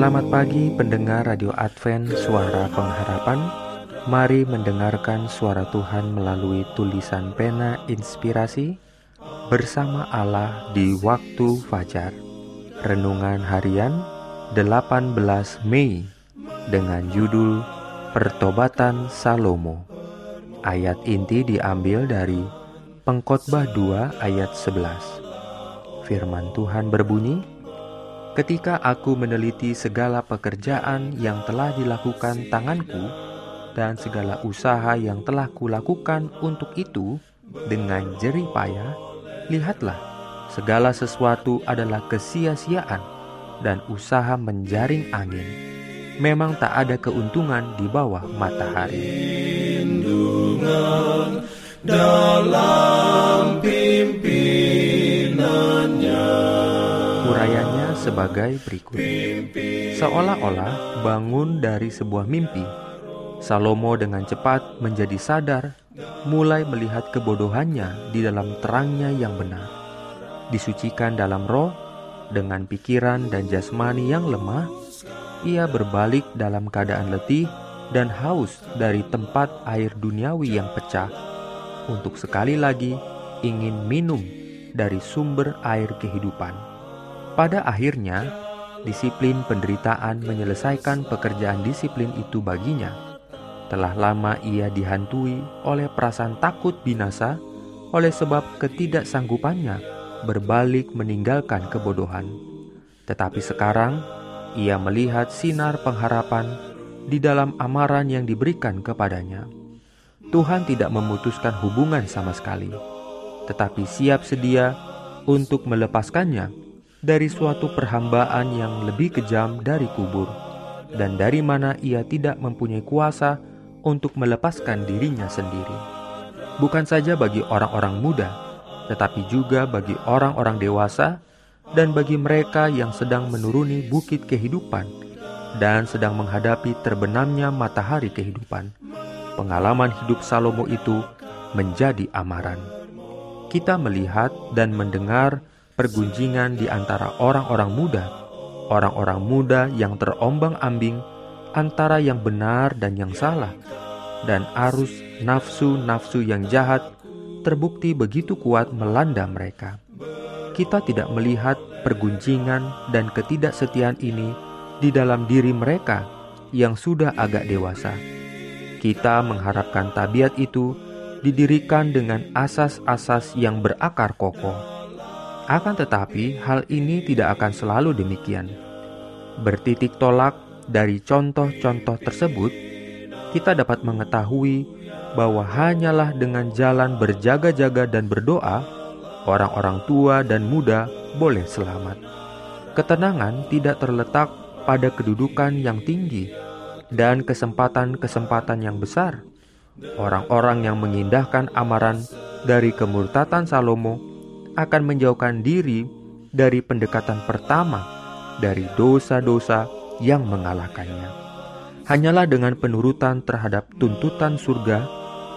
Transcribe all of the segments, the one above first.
Selamat pagi pendengar Radio Advent Suara Pengharapan Mari mendengarkan suara Tuhan melalui tulisan pena inspirasi bersama Allah di waktu fajar. Renungan harian 18 Mei dengan judul Pertobatan Salomo. Ayat inti diambil dari Pengkhotbah 2 ayat 11. Firman Tuhan berbunyi, Ketika aku meneliti segala pekerjaan yang telah dilakukan tanganku, dan segala usaha yang telah kulakukan untuk itu dengan jerih payah, lihatlah, segala sesuatu adalah kesia-siaan dan usaha menjaring angin. Memang tak ada keuntungan di bawah matahari. dalam sebagai berikut. Seolah-olah bangun dari sebuah mimpi Salomo dengan cepat menjadi sadar, mulai melihat kebodohannya di dalam terangnya yang benar. Disucikan dalam roh, dengan pikiran dan jasmani yang lemah, ia berbalik dalam keadaan letih dan haus dari tempat air duniawi yang pecah, untuk sekali lagi ingin minum dari sumber air kehidupan. Pada akhirnya, disiplin penderitaan menyelesaikan pekerjaan disiplin itu baginya telah lama ia dihantui oleh perasaan takut binasa oleh sebab ketidaksanggupannya berbalik meninggalkan kebodohan. Tetapi sekarang ia melihat sinar pengharapan di dalam amaran yang diberikan kepadanya. Tuhan tidak memutuskan hubungan sama sekali, tetapi siap sedia untuk melepaskannya dari suatu perhambaan yang lebih kejam dari kubur, dan dari mana ia tidak mempunyai kuasa untuk melepaskan dirinya sendiri. Bukan saja bagi orang-orang muda, tetapi juga bagi orang-orang dewasa dan bagi mereka yang sedang menuruni bukit kehidupan dan sedang menghadapi terbenamnya matahari kehidupan. Pengalaman hidup Salomo itu menjadi amaran. Kita melihat dan mendengar pergunjingan di antara orang-orang muda, orang-orang muda yang terombang-ambing antara yang benar dan yang salah, dan arus nafsu-nafsu yang jahat terbukti begitu kuat melanda mereka. Kita tidak melihat pergunjingan dan ketidaksetiaan ini di dalam diri mereka yang sudah agak dewasa. Kita mengharapkan tabiat itu didirikan dengan asas-asas yang berakar kokoh. Akan tetapi, hal ini tidak akan selalu demikian. Bertitik tolak dari contoh-contoh tersebut, kita dapat mengetahui bahwa hanyalah dengan jalan berjaga-jaga dan berdoa, orang-orang tua dan muda boleh selamat. Ketenangan tidak terletak pada kedudukan yang tinggi dan kesempatan-kesempatan yang besar. Orang-orang yang mengindahkan amaran dari kemurtatan Salomo akan menjauhkan diri dari pendekatan pertama dari dosa-dosa yang mengalahkannya. Hanyalah dengan penurutan terhadap tuntutan surga,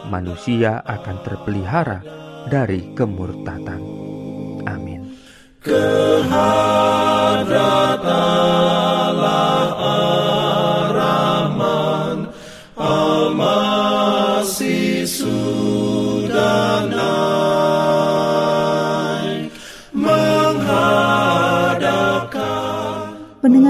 manusia akan terpelihara dari kemurtatan. Amin.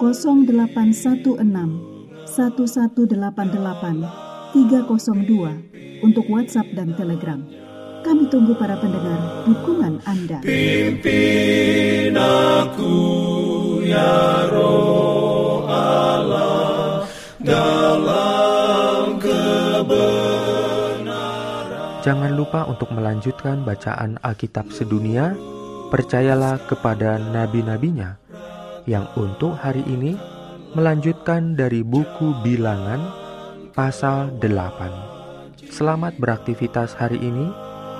0816 1188 302 untuk WhatsApp dan Telegram. Kami tunggu para pendengar dukungan Anda. Pimpin aku ya roh Allah dalam kebenaran. Jangan lupa untuk melanjutkan bacaan Alkitab sedunia. Percayalah kepada nabi-nabinya yang untuk hari ini melanjutkan dari buku Bilangan pasal 8. Selamat beraktivitas hari ini.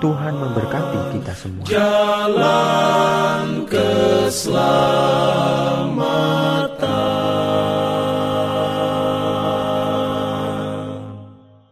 Tuhan memberkati kita semua. Jalan.